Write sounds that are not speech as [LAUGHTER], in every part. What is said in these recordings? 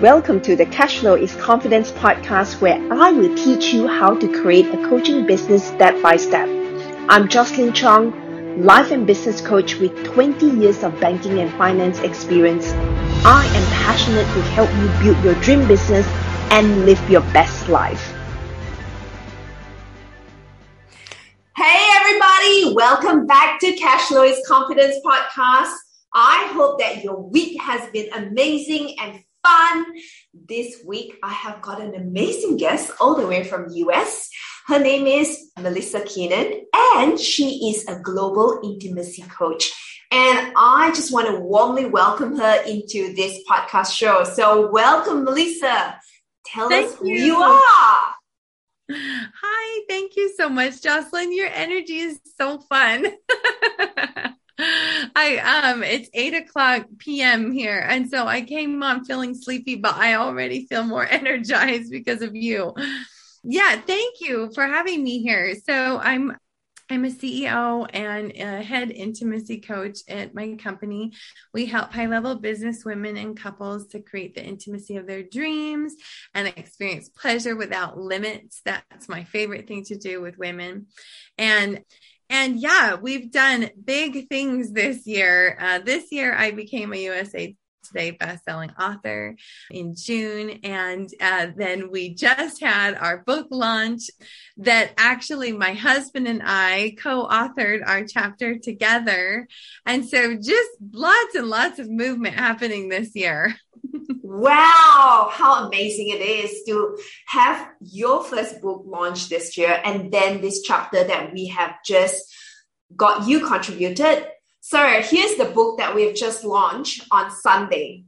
Welcome to the Cashflow is Confidence podcast, where I will teach you how to create a coaching business step by step. I'm Jocelyn Chong, life and business coach with 20 years of banking and finance experience. I am passionate to help you build your dream business and live your best life. Hey, everybody, welcome back to Cashflow is Confidence podcast. I hope that your week has been amazing and fun. This week, I have got an amazing guest all the way from US. Her name is Melissa Keenan, and she is a global intimacy coach. And I just want to warmly welcome her into this podcast show. So, welcome, Melissa. Tell Thank us who you. you are. Hi, thank you so much, Jocelyn. Your energy is so fun. [LAUGHS] [LAUGHS] I um it's eight o'clock PM here. And so I came on feeling sleepy, but I already feel more [LAUGHS] energized because of you. Yeah, thank you for having me here. So I'm I'm a CEO and a head intimacy coach at my company. We help high level business women and couples to create the intimacy of their dreams and experience pleasure without limits. That's my favorite thing to do with women. And and yeah, we've done big things this year. Uh, this year, I became a USA Today best-selling author in June, and uh, then we just had our book launch. That actually, my husband and I co-authored our chapter together, and so just lots and lots of movement happening this year. [LAUGHS] wow, how amazing it is to have your first book launch this year and then this chapter that we have just got you contributed. So here's the book that we've just launched on Sunday.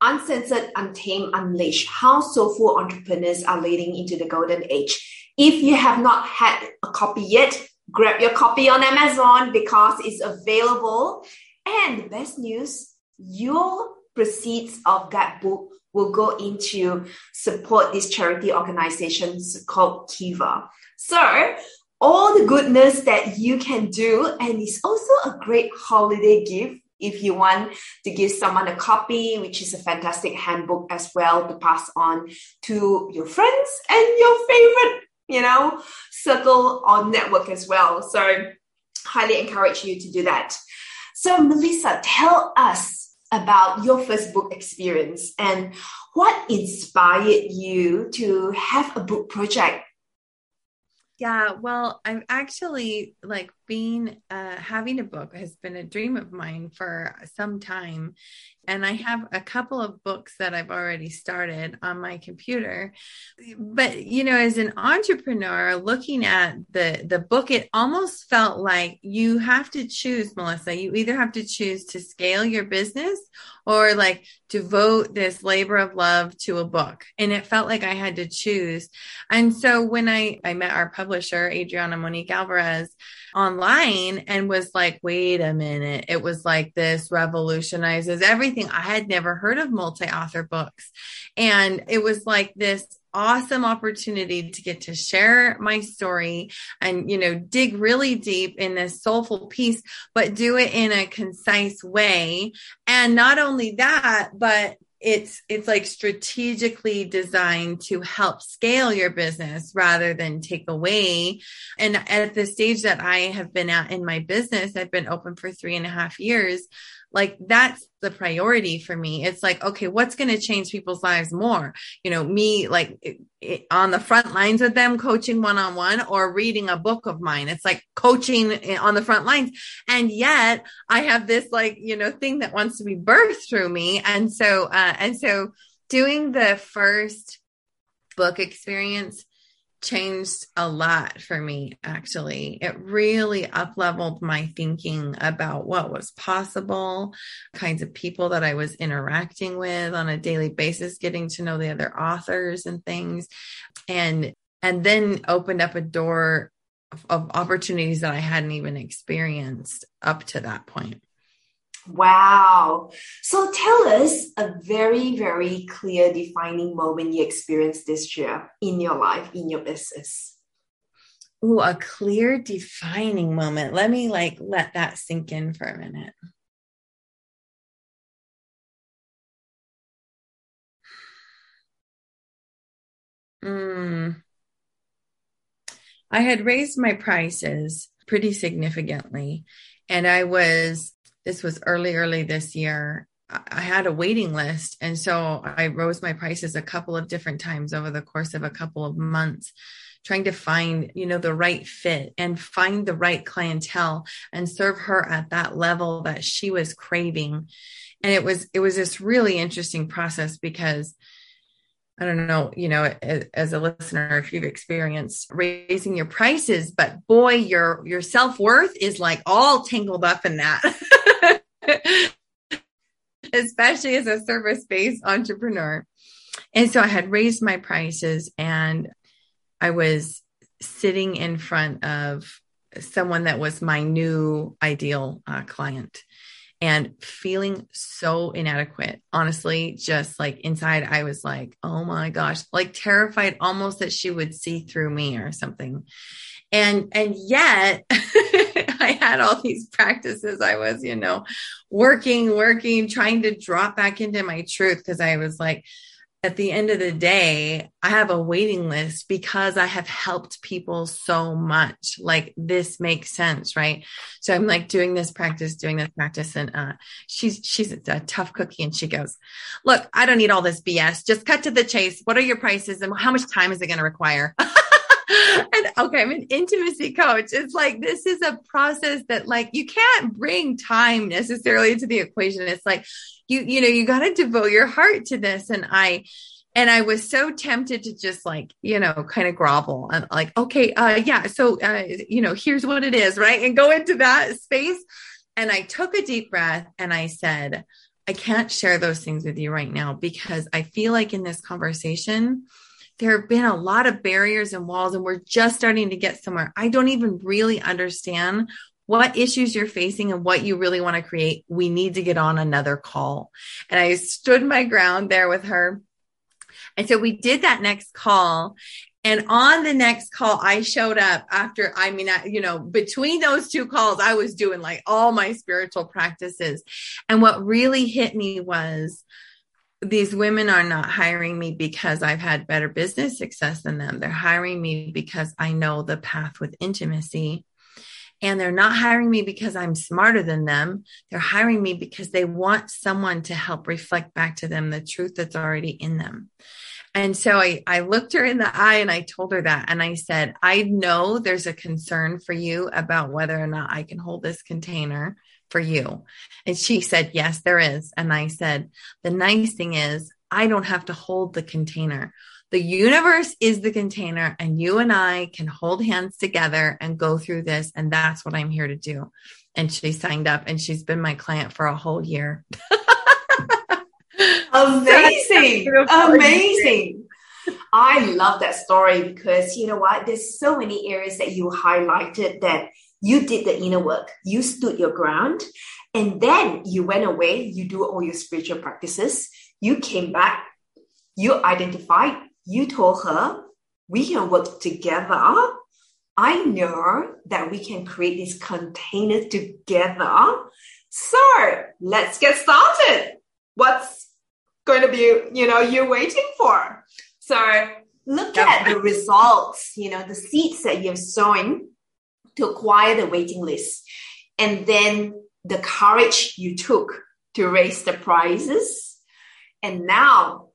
Uncensored, Untamed, Unleashed, How Soulful Entrepreneurs Are Leading into the Golden Age. If you have not had a copy yet, grab your copy on Amazon because it's available. And best news, your proceeds of that book will go into support these charity organizations called Kiva. So all the goodness that you can do, and it's also a great holiday gift if you want to give someone a copy, which is a fantastic handbook as well to pass on to your friends and your favorite, you know, circle or network as well. So highly encourage you to do that. So Melissa, tell us about your first book experience and what inspired you to have a book project yeah, well, I'm actually like being uh having a book has been a dream of mine for some time and I have a couple of books that I've already started on my computer. But you know, as an entrepreneur looking at the the book, it almost felt like you have to choose, Melissa. You either have to choose to scale your business or like devote this labor of love to a book. And it felt like I had to choose. And so when I I met our publisher, Adriana Monique Alvarez, online and was like, wait a minute. It was like this revolutionizes everything. I had never heard of multi author books. And it was like this awesome opportunity to get to share my story and you know dig really deep in this soulful piece but do it in a concise way and not only that but it's it's like strategically designed to help scale your business rather than take away. And at the stage that i have been at in my business i've been open for three and a half years like that's the priority for me. It's like okay what's going to change people's lives more? You know me like it, it, on the front lines with them coaching one-on-one or reading a book of mine. It's like coaching on the front lines. And yet i have this like you know thing that wants to be birthed through me. And so uh and so doing the first book experience changed a lot for me actually. It really up leveled my thinking about what was possible kinds of people that i was interacting with on a daily basis getting to know the other authors and things. And and then opened up a door of, of opportunities that i hadn't even experienced up to that point Wow. So tell us a very, very clear defining moment you experienced this year in your life, in your business. Ooh, a clear defining moment. Let me like let that sink in for a minute. Mm. I had raised my prices pretty significantly. And I was, this was early, early this year. I had a waiting list. And so I rose my prices a couple of different times over the course of a couple of months trying to find you know the right fit and find the right clientele and serve her at that level that she was craving and it was it was this really interesting process because I don't know, you know, as a listener, if you've experienced raising your prices, but boy, your your self worth is like all tangled up in that, [LAUGHS] [LAUGHS] especially as a service based entrepreneur. And so I had raised my prices, and I was sitting in front of someone that was my new ideal uh, client and feeling so inadequate. Honestly, just like inside, I was like, oh my gosh, like terrified almost that she would see through me or something. And, and yet [LAUGHS] [LAUGHS] I had all these practices. I was, you know, working, working, trying to drop back into my truth because I was like, at the end of the day, I have a waiting list because I have helped people so much. Like this makes sense, right? So I'm like doing this practice, doing this practice, and uh, she's she's a tough cookie, and she goes, "Look, I don't need all this BS. Just cut to the chase. What are your prices, and how much time is it going to require?" [LAUGHS] and okay, I'm an intimacy coach. It's like this is a process that like you can't bring time necessarily to the equation. It's like you you know you got to devote your heart to this and i and i was so tempted to just like you know kind of grovel and like okay uh yeah so uh you know here's what it is right and go into that space and i took a deep breath and i said i can't share those things with you right now because i feel like in this conversation there have been a lot of barriers and walls and we're just starting to get somewhere i don't even really understand what issues you're facing and what you really want to create, we need to get on another call. And I stood my ground there with her. And so we did that next call. And on the next call, I showed up after, I mean, I, you know, between those two calls, I was doing like all my spiritual practices. And what really hit me was these women are not hiring me because I've had better business success than them. They're hiring me because I know the path with intimacy and they're not hiring me because I'm smarter than them. They're hiring me because they want someone to help reflect back to them the truth that's already in them. And so I, I looked her in the eye and I told her that. And I said, I know there's a concern for you about whether or not I can hold this container for you. And she said, Yes, there is. And I said, The nice thing is, I don't have to hold the container. The universe is the container, and you and I can hold hands together and go through this. And that's what I'm here to do. And she signed up, and she's been my client for a whole year. [LAUGHS] amazing. amazing. I love that story because you know what? There's so many areas that you highlighted that you did the inner work, you stood your ground, and then you went away, you do all your spiritual practices, you came back, you identified you told her we can work together. I know that we can create this container together. So let's get started. What's going to be, you know, you're waiting for? So look at the results, you know, the seeds that you've sown to acquire the waiting list. And then the courage you took to raise the prices. And now,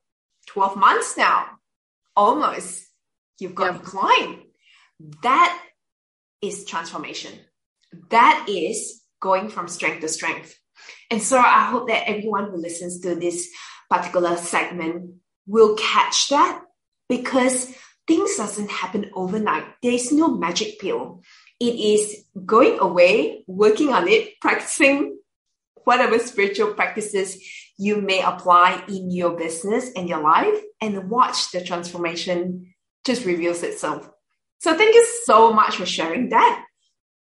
12 months now, almost you've got yep. a client. That is transformation. That is going from strength to strength. And so I hope that everyone who listens to this particular segment will catch that because things doesn't happen overnight. There's no magic pill. It is going away, working on it, practicing whatever spiritual practices you may apply in your business and your life and watch the transformation just reveals itself. So thank you so much for sharing that.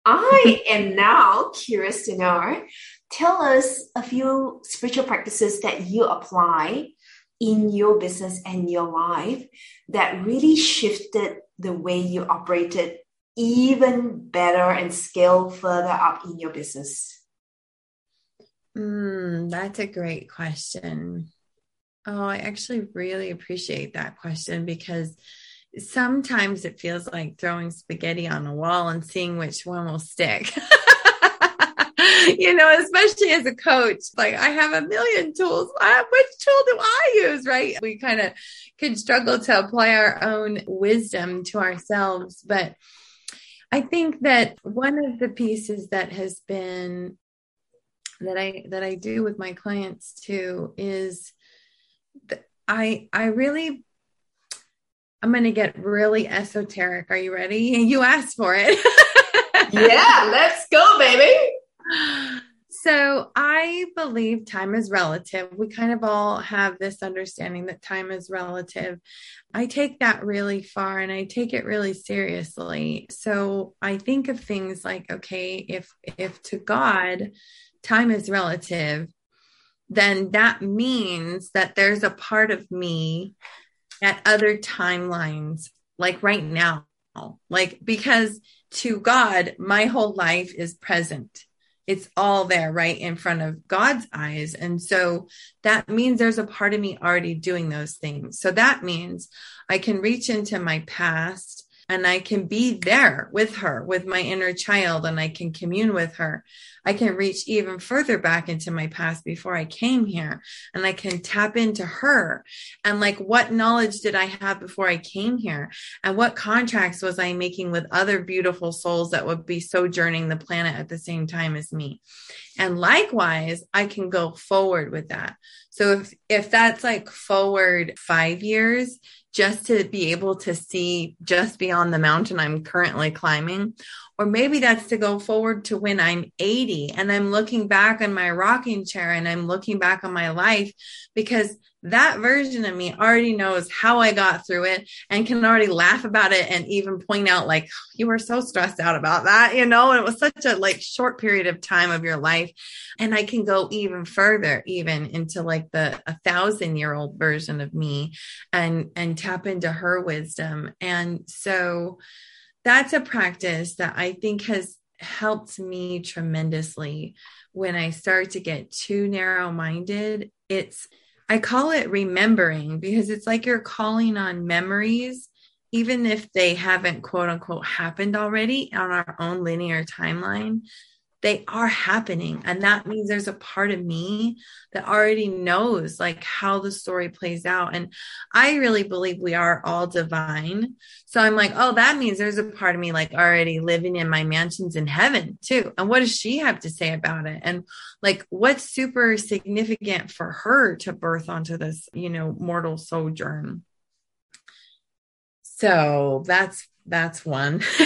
I [LAUGHS] am now curious to know, tell us a few spiritual practices that you apply in your business and your life that really shifted the way you operated even better and scale further up in your business. Mm, that's a great question. Oh, I actually really appreciate that question because sometimes it feels like throwing spaghetti on a wall and seeing which one will stick. [LAUGHS] you know, especially as a coach, like I have a million tools. I, which tool do I use? Right. We kind of can struggle to apply our own wisdom to ourselves. But I think that one of the pieces that has been that I that I do with my clients too is I I really I'm going to get really esoteric. Are you ready? [LAUGHS] You asked for it. yeah, let's go, baby. [LAUGHS] So, I believe time is relative. We kind of all have this understanding that time is relative. I take that really far and I take it really seriously. So, I think of things like okay, if if to God time is relative, then that means that there's a part of me at other timelines, like right now. Like, because to God, my whole life is present. It's all there right in front of God's eyes. And so that means there's a part of me already doing those things. So that means I can reach into my past and I can be there with her, with my inner child, and I can commune with her. I can reach even further back into my past before I came here, and I can tap into her. And like, what knowledge did I have before I came here? And what contracts was I making with other beautiful souls that would be sojourning the planet at the same time as me? And likewise, I can go forward with that. So if, if that's like forward five years, just to be able to see just beyond the mountain I'm currently climbing. Or maybe that's to go forward to when I'm 80 and I'm looking back on my rocking chair and I'm looking back on my life because that version of me already knows how I got through it and can already laugh about it and even point out like oh, you were so stressed out about that, you know, it was such a like short period of time of your life. And I can go even further, even into like the a thousand year old version of me and and tap into her wisdom. And so that's a practice that I think has helped me tremendously when I start to get too narrow minded. It's I call it remembering because it's like you're calling on memories, even if they haven't quote unquote happened already on our own linear timeline. They are happening. And that means there's a part of me that already knows like how the story plays out. And I really believe we are all divine. So I'm like, oh, that means there's a part of me like already living in my mansions in heaven too. And what does she have to say about it? And like, what's super significant for her to birth onto this, you know, mortal sojourn? So that's, that's one. [LAUGHS]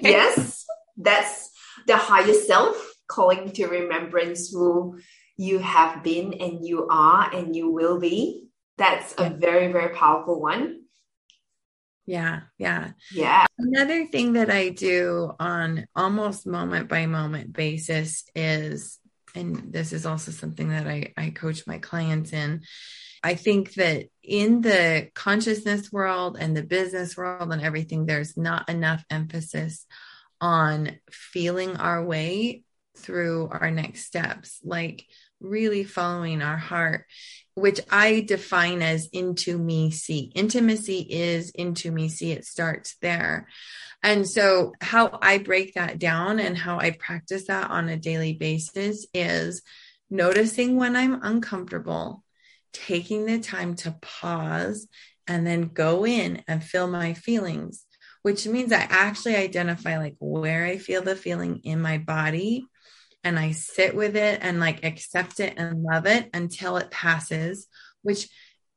yes, that's the higher self calling to remembrance who you have been and you are and you will be. That's a very, very powerful one. Yeah, yeah. Yeah. Another thing that I do on almost moment by moment basis is, and this is also something that I, I coach my clients in. I think that in the consciousness world and the business world and everything, there's not enough emphasis on feeling our way through our next steps. Like, really following our heart, which I define as intimacy. Intimacy is intimacy. It starts there. And so how I break that down and how I practice that on a daily basis is noticing when I'm uncomfortable, taking the time to pause and then go in and feel my feelings, which means I actually identify like where I feel the feeling in my body and I sit with it and like accept it and love it until it passes, which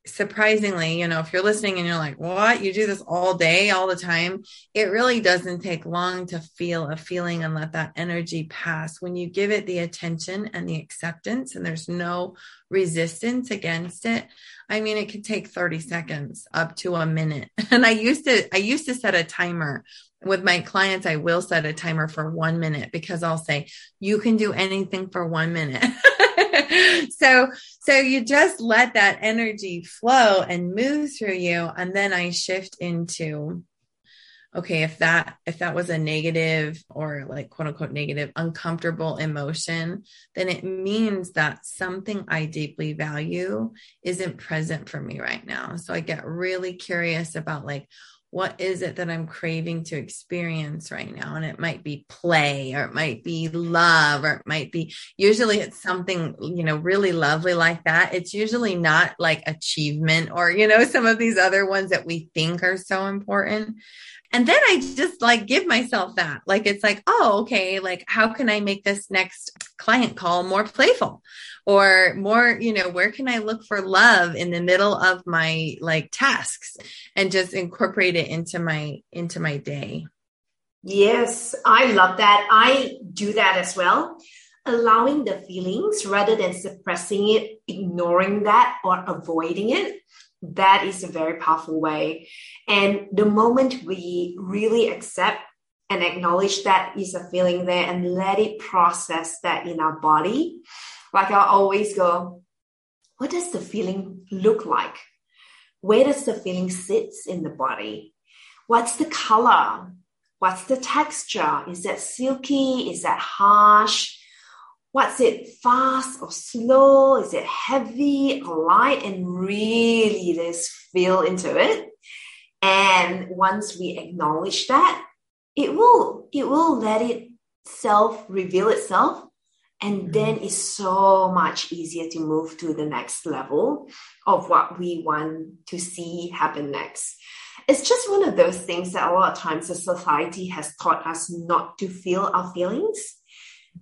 surprisingly, you know, if you're listening and you're like, what? You do this all day, all the time. It really doesn't take long to feel a feeling and let that energy pass. When you give it the attention and the acceptance and there's no resistance against it, I mean, it could take 30 seconds up to a minute. [LAUGHS] And I used to, I used to set a timer with my clients, I will set a timer for one minute because I'll say, you can do anything for one minute. [LAUGHS] [LAUGHS] so, so you just let that energy flow and move through you. And then I shift into, okay, if that if that was a negative or like quote unquote negative uncomfortable emotion, then it means that something I deeply value isn't present for me right now. So I get really curious about like what is it that I'm craving to experience right now? And it might be play or it might be love or it might be usually it's something, you know, really lovely like that. It's usually not like achievement or, you know, some of these other ones that we think are so important. And then I just like give myself that. Like, it's like, oh, okay, like, how can I make this next client call more playful or more, you know, where can I look for love in the middle of my like tasks and just incorporate it into my, into my day? Yes, I love that. I do that as well. Allowing the feelings rather than suppressing it, ignoring that, or avoiding it that is a very powerful way. And the moment we really accept and acknowledge that is a feeling there and let it process that in our body, like I always go, what does the feeling look like? Where does the feeling sits in the body? What's the color? What's the texture? Is that silky? Is that harsh? What's it fast or slow? Is it heavy or light? And really just feel into it. And once we acknowledge that, it will it will let it self reveal itself. And mm-hmm. then it's so much easier to move to the next level of what we want to see happen next. It's just one of those things that a lot of times the society has taught us not to feel our feelings.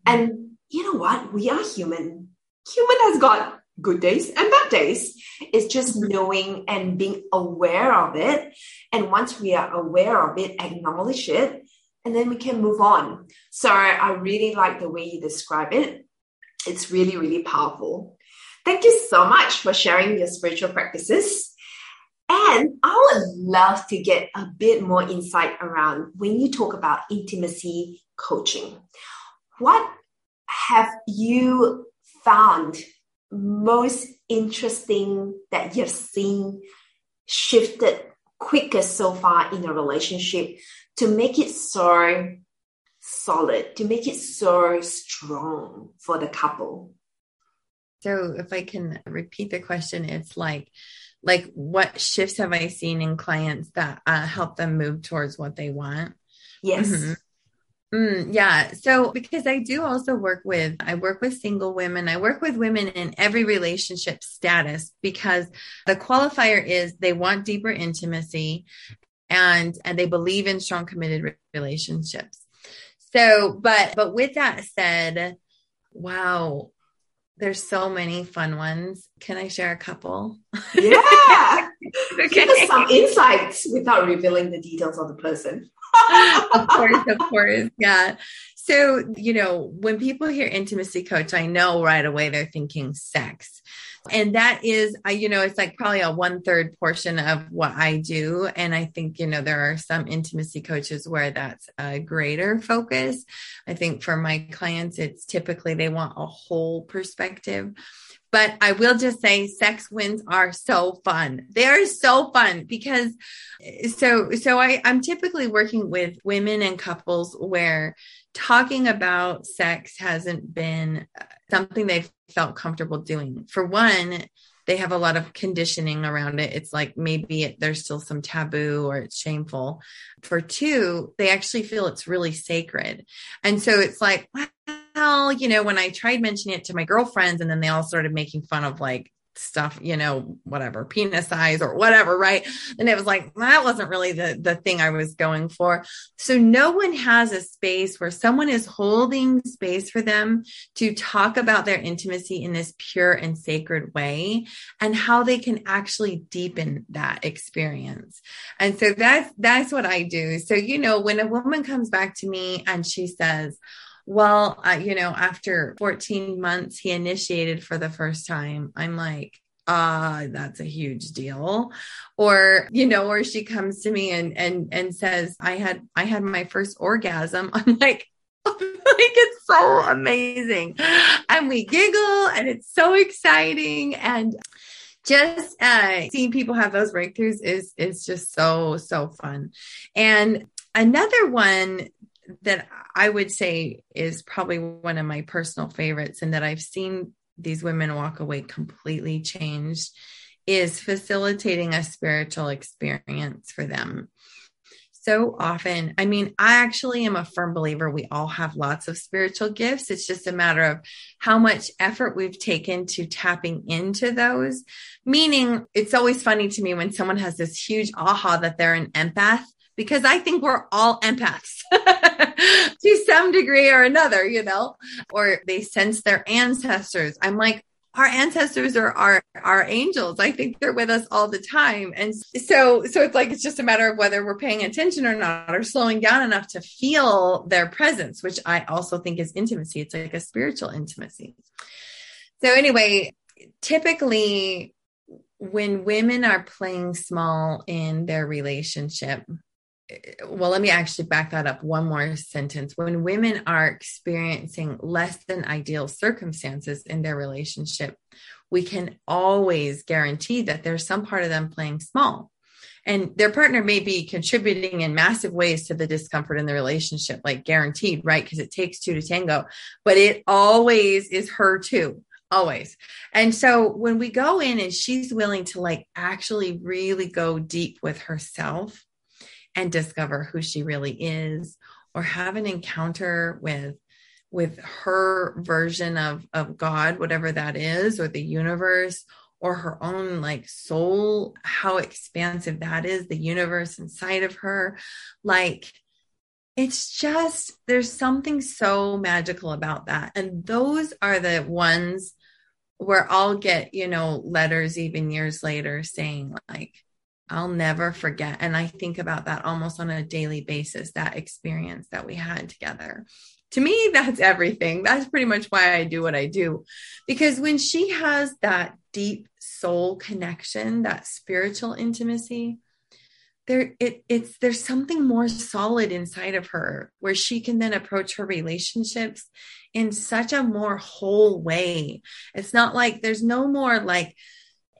Mm-hmm. And you know what? We are human. Human has got good days and bad days. It's just mm-hmm. knowing and being aware of it. And once we are aware of it, acknowledge it, and then we can move on. So I really like the way you describe it. It's really, really powerful. Thank you so much for sharing your spiritual practices. And I would love to get a bit more insight around when you talk about intimacy coaching. What have you found most interesting that you've seen shifted quicker so far in a relationship to make it so solid, to make it so strong for the couple? So if I can repeat the question, it's like, like what shifts have I seen in clients that uh, help them move towards what they want? Yes. Mm-hmm. Mm, yeah. So, because I do also work with, I work with single women. I work with women in every relationship status because the qualifier is they want deeper intimacy and, and they believe in strong committed relationships. So, but, but with that said, wow, there's so many fun ones. Can I share a couple? Yeah. [LAUGHS] okay. Give us some insights without revealing the details of the person. [LAUGHS] of course, of course. Yeah. So, you know, when people hear intimacy coach, I know right away they're thinking sex. And that is, you know, it's like probably a one third portion of what I do. And I think, you know, there are some intimacy coaches where that's a greater focus. I think for my clients, it's typically they want a whole perspective. But I will just say sex wins are so fun. They are so fun because so so I, I'm typically working with women and couples where talking about sex hasn't been uh, something they've felt comfortable doing. For one, they have a lot of conditioning around it. It's like maybe it, there's still some taboo or it's shameful. For two, they actually feel it's really sacred. And so it's like, well, you know, when I tried mentioning it to my girlfriends and then they all started making fun of like stuff, you know, whatever, penis size or whatever, right? And it was like, that wasn't really the, the thing I was going for. So no one has a space where someone is holding space for them to talk about their intimacy in this pure and sacred way and how they can actually deepen that experience. And so that's, that's what I do. So, you know, when a woman comes back to me and she says, well, you know, after 14 months, he initiated for the first time. I'm like, ah, uh, that's a huge deal. Or, you know, or she comes to me and, and, and says, I had, I had my first orgasm. [LAUGHS] I'm like, [LAUGHS] like it's so amazing. And we giggle and it's so exciting. And just uh, seeing people have those breakthroughs is is just so so fun and another one that I would say is probably one of my personal favorites and that I've seen these women walk away completely changed is facilitating a spiritual experience for them. So often, I mean, I actually am a firm believer we all have lots of spiritual gifts. It's just a matter of how much effort we've taken to tapping into those. Meaning, it's always funny to me when someone has this huge aha that they're an empath because I think we're all empaths [LAUGHS] to some degree or another, you know, or they sense their ancestors. I'm like, our ancestors are our our angels. I think they're with us all the time. And so so it's like it's just a matter of whether we're paying attention or not or slowing down enough to feel their presence which i also think is intimacy. It's like a spiritual intimacy. So anyway typically when women are playing small in their relationship well, let me actually back that up one more sentence. When women are experiencing less than ideal circumstances in their relationship, we can always guarantee that there's some part of them playing small. And their partner may be contributing in massive ways to the discomfort in the relationship, like guaranteed, right? Because it takes two to tango, but it always is her too always. And so when we go in and she's willing to like actually really go deep with herself and discover who she really is or have an encounter with with her version of of God whatever that is or the universe or her own like soul how expansive that is the universe inside of her. Like it's just there's something so magical about that. And those are the ones where I'll get you know letters even years later saying like I'll never forget. And I think about that almost on a daily basis, that experience that we had together. To me, [LAUGHS] that's everything. That's pretty much why I do what I do. Because when she has that deep soul connection, that spiritual intimacy, there it, it's there's something more solid inside of her where she can then approach her relationships in such a more whole way. It's not like there's no more like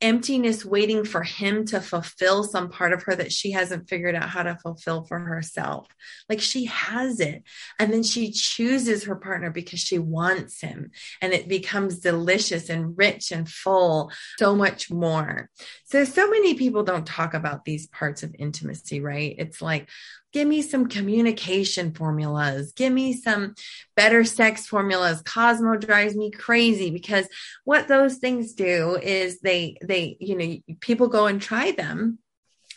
emptiness waiting for him to fulfill some part of her that she hasn't figured out how to fulfill for herself. Like she has it. And then she chooses her partner because she wants him. And it becomes delicious and rich and full, so much more. So, so many people don't talk about these parts of intimacy, right? It's like, give me some communication formulas. Give me some better sex formulas. Cosmo drives me crazy because what those things do is they they you know people go and try them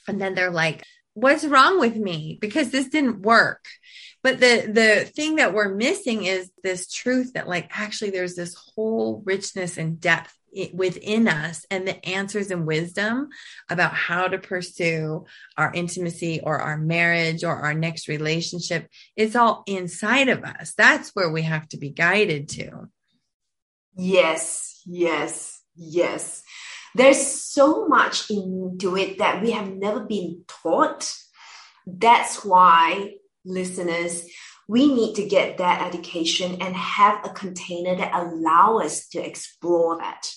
and then they're like what's wrong with me? Because this didn't work. But the the thing that we're missing is this truth that like actually there's this whole richness and depth within us and the answers and wisdom about how to pursue our intimacy or our marriage or our next relationship it's all inside of us. That's where we have to be guided to. Yes yes yes. There's so much into it that we have never been taught. That's why listeners we need to get that education and have a container that allow us to explore that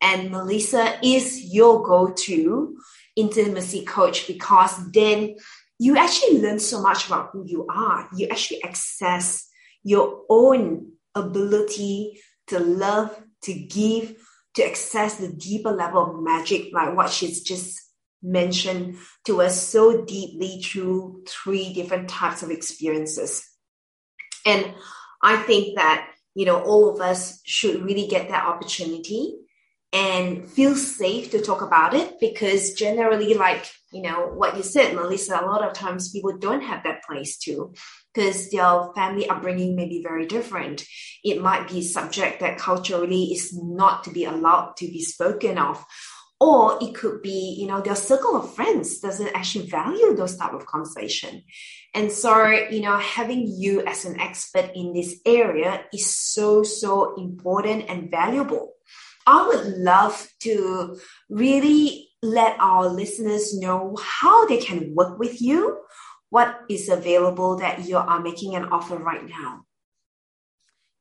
and Melissa is your go-to intimacy coach because then you actually learn so much about who you are. You actually access your own ability to love, to give, to access the deeper level of magic, like what she's just mentioned to us so deeply through three different types of experiences. And I think that, you know, all of us should really get that opportunity and feel safe to talk about it because generally like you know what you said melissa a lot of times people don't have that place to because their family upbringing may be very different. It might be subject that culturally is not to be allowed to be spoken of or it could be you know their circle of friends doesn't actually value those type of conversation. And so you know having you as an expert in this area is so so important and valuable I would love to really let our listeners know how they can work with you, what is available that you are making an offer right now.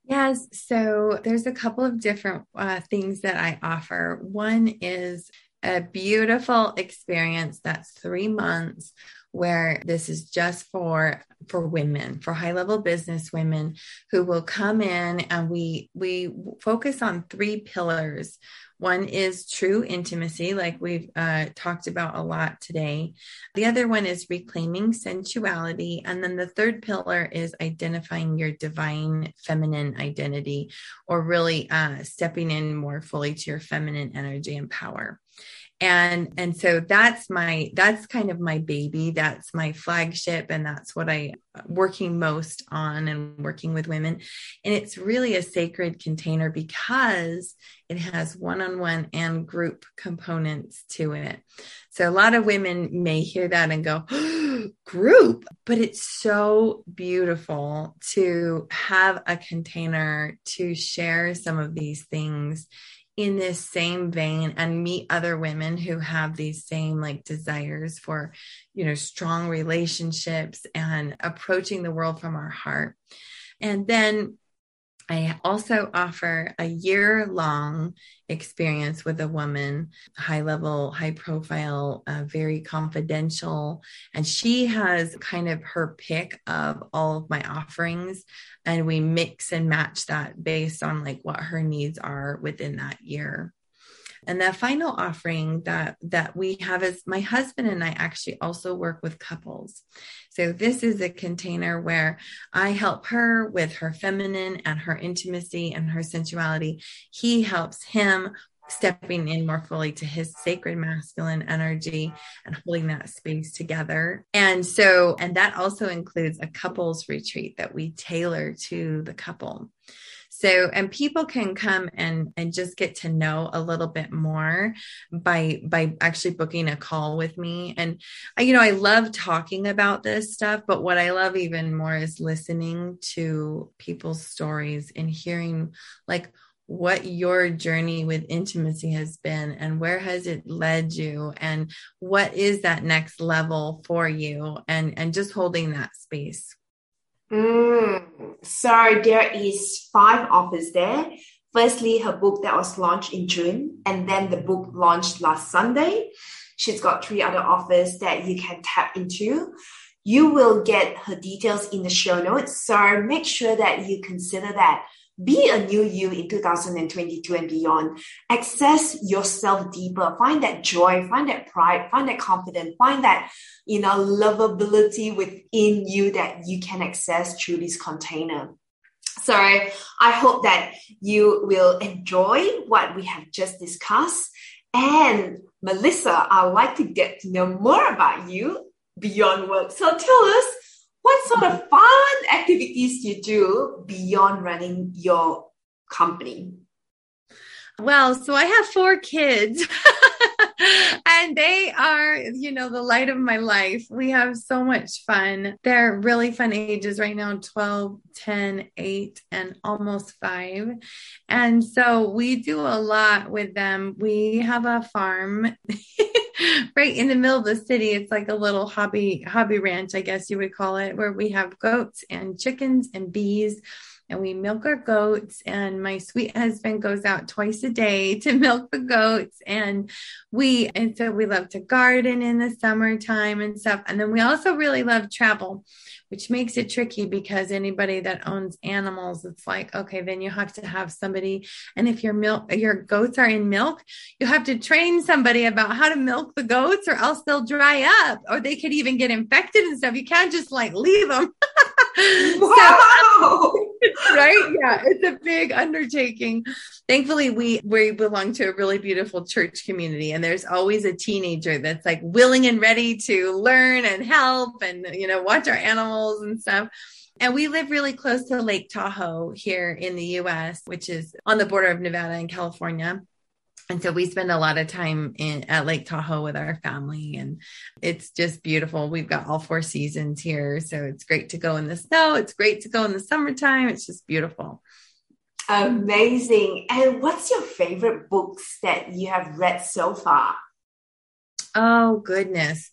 Yes, so there's a couple of different uh, things that I offer. One is a beautiful experience that's three months where this is just for for women for high level business women who will come in and we we focus on three pillars. One is true intimacy like we've uh, talked about a lot today. The other one is reclaiming sensuality. And then the third pillar is identifying your divine feminine identity or really uh, stepping in more fully to your feminine energy and power and and so that's my that's kind of my baby. That's my flagship and that's what i working most on and working with women. And it's really a sacred container because it has one-on-one and group components to it. So a lot of women may hear that and go oh, [GASPS] group? But it's so beautiful to have a container to share some of these things in this same vein and meet other women who have these same like desires for you know strong relationships and approaching the world from our heart. And then I also offer a year long experience with a woman, high level, high profile, uh, very confidential. And she has kind of her pick of all of my offerings. And we mix and match that based on like what her needs are within that year. And the final offering that that we have is my husband and I actually also work with couples. So this is a container where I help her with her feminine and her intimacy and her sensuality. He helps him stepping in more fully to his sacred masculine energy and holding that space together. And so, and that also includes a couples retreat that we tailor to the couple. So, and people can come and and just get to know a little bit more by by actually booking a call with me. And I, you know, I love talking about this stuff, but what I love even more is listening to people's stories and hearing like what your journey with intimacy has been and where has it led you and what is that next level for you and and just holding that space Mm, so there is five offers there. Firstly, her book that was launched in June, and then the book launched last Sunday. She's got three other offers that you can tap into. You will get her details in the show notes. So make sure that you consider that be a new you in 2022 and beyond. Access yourself deeper. Find that joy, find that pride, find that confidence, find that, you know, lovability within you that you can access through this container. So I hope that you will enjoy what we have just discussed. And Melissa, I'd like to get to know more about you beyond work. So tell us what sort of fun activities do you do beyond running your company? Well, so I have four kids. [LAUGHS] and they are, you know, the light of my life. We have so much fun. They're really fun ages right now 12, 10, 8, and almost 5. And so we do a lot with them. We have a farm [LAUGHS] [LAUGHS] right in the middle of the city. It's like a little hobby hobby ranch, I guess you would call it, where we have goats and chickens and bees and we milk our goats and my sweet husband goes out twice a day [LAUGHS] to milk the goats and we and so we love to garden in the summertime and stuff. And then we also really love travel which makes it tricky because anybody that owns animals it's like okay then you have to have somebody. And if your milk your goats are in milk you have to train somebody about how to milk the goats or else they'll dry up or they could even get infected and stuff. You can't just like leave them wow. [LAUGHS] So, right? Yeah, it's a big undertaking. Thankfully, we we belong to a really beautiful church community, and there's always a teenager that's like willing and ready to learn and help, and you know, watch our animals and stuff. And we live really close to Lake Tahoe here in the US, which is on the border of Nevada and California and so we spend a lot of time in at Lake Tahoe with our family and it's just beautiful. We've got all four seasons here. So it's great to go in the snow. It's great to go in the summertime. It's just beautiful. Amazing. And what's your favorite books that you have read so far? Oh goodness.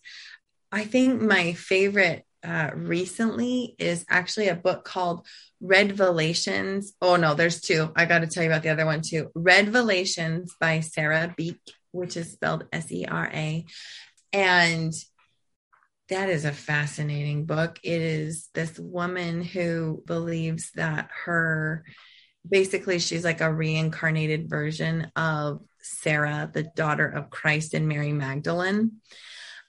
I think my favorite uh, recently is actually a book called Redvelations. Oh no, there's two. I got to tell you about the other one too. Redvelations by Sera Beak, which is spelled S E R A. And that is a fascinating book. It is this woman who believes that her basically she's like a reincarnated version of Sarah, the daughter of Christ and Mary Magdalene.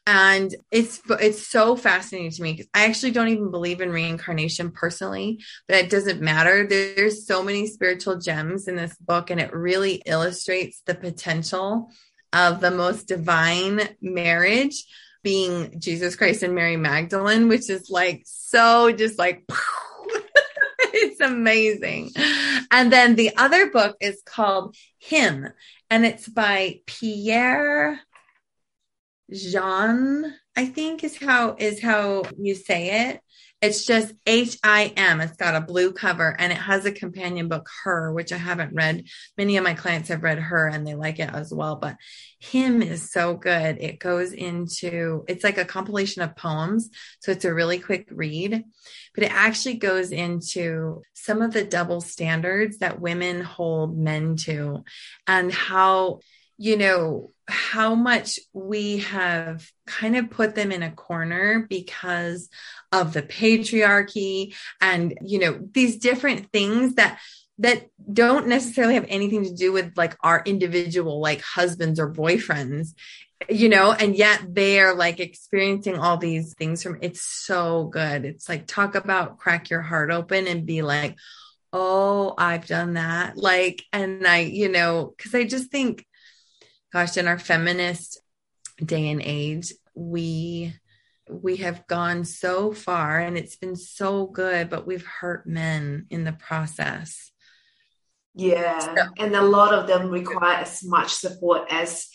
And it's it's so fascinating to me because I actually don't even believe in reincarnation personally, but it doesn't matter. There's so many spiritual gems in this book, and it really illustrates the potential of the most divine marriage being Jesus Christ and Mary Magdalene, which is like so just like [LAUGHS] it's amazing. And then the other book is called Him, and it's by Pierre Jean, I think is how is how you say it. It's just H I M. It's got a blue cover and it has a companion book, Her, which I haven't read. Many of my clients have read Her and they like it as well. But Him is so good. It goes into, it's like a compilation of poems. So it's a really quick read, but it actually goes into some of the double standards that women hold men to and how you know, how much we have kind of put them in a corner because of the patriarchy and, you know, these different things that that don't necessarily have anything to do with like our individual like husbands or boyfriends you know and yet they're like experiencing all these things from it's so good. It's like talk about crack your heart open and be like oh i've done that. Like and i you know because i just think gosh, in our feminist day and age, we we have gone so far and it's been so good, but we've hurt men in the process. Yeah. So, and a lot of them require as much support as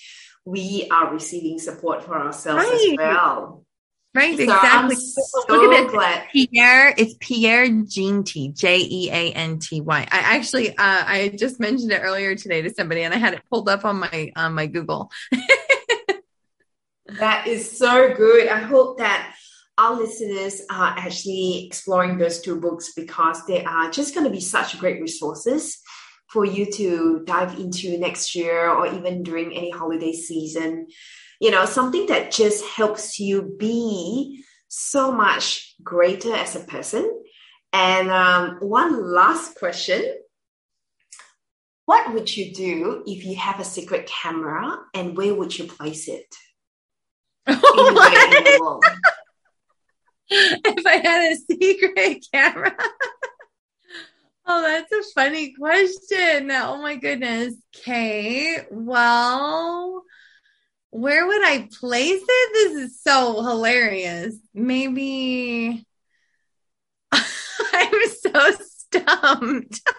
we are receiving support for ourselves right. as well. Right, so exactly. So Look at this. Glad. Pierre, it's Pierre Jeanty, J E A N T Y. I actually, uh, I just mentioned it earlier today to somebody, and I had it pulled up on my on my Google. [LAUGHS] that is so good. I hope that our listeners are actually exploring those two books because they are just going to be such great resources for you to dive into next year or even during any holiday season you know, something that just helps you be so much greater as a person. And um, one last question What would you do if you have a secret camera and where would you place it? [LAUGHS] [LAUGHS] if I had a secret [LAUGHS] camera. Oh, that's a funny question. Oh my goodness. Okay. Well, where would I place it? This is so hilarious. Maybe [LAUGHS] I'm so stumped. [LAUGHS]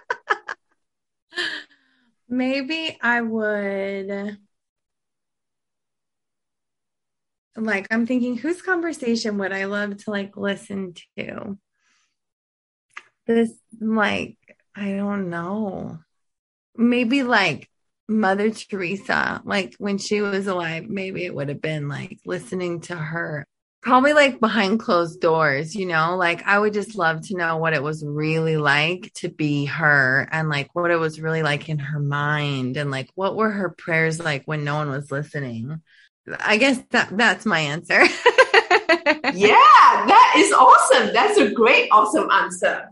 Maybe I would like I'm thinking whose conversation would I love to like listen to? This like I don't know. Maybe like Mother Teresa, like when she was alive, maybe it would have been like listening to her, probably like behind closed doors, you know, like I would just love to know what it was really like to be her and like what it was really like in her mind and like what were her prayers like when no one was listening. I guess that that's my answer. [LAUGHS] yeah, that is awesome. That's a great, awesome answer.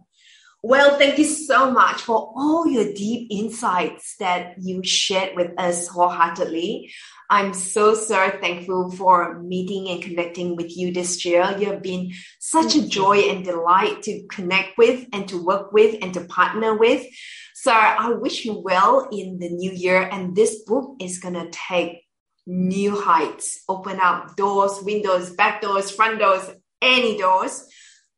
Well, thank you so much for all your deep insights that you shared with us wholeheartedly. I'm so, so thankful for meeting and connecting with you this year. You have been such a joy and delight to connect with and to work with and to partner with. So I wish you well in the new year. And this book is going to take new heights, open up doors, windows, back doors, front doors, any doors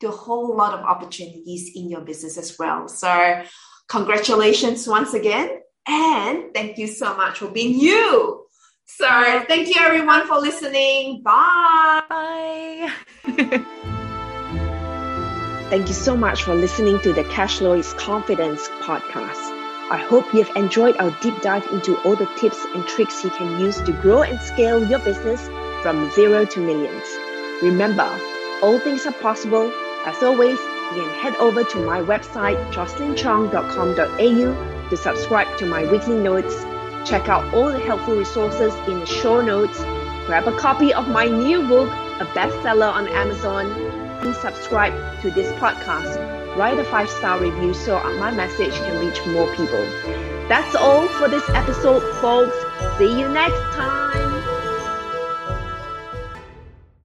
to a whole lot of opportunities in your business as well. So, congratulations once again. And thank you so much for being you. So, thank you everyone for listening. Bye. Bye. [LAUGHS] thank you so much for listening to the Cashflow is Confidence podcast. I hope you've enjoyed our deep dive into all the tips and tricks you can use to grow and scale your business from zero to millions. Remember, all things are possible as always, you can head over to my website, jocelynchong.com.au to subscribe to my weekly notes, check out all the helpful resources in the show notes, grab a copy of my new book, a bestseller on Amazon, please subscribe to this podcast. Write a five star review so my message can reach more people. That's all for this episode, folks. See you next time.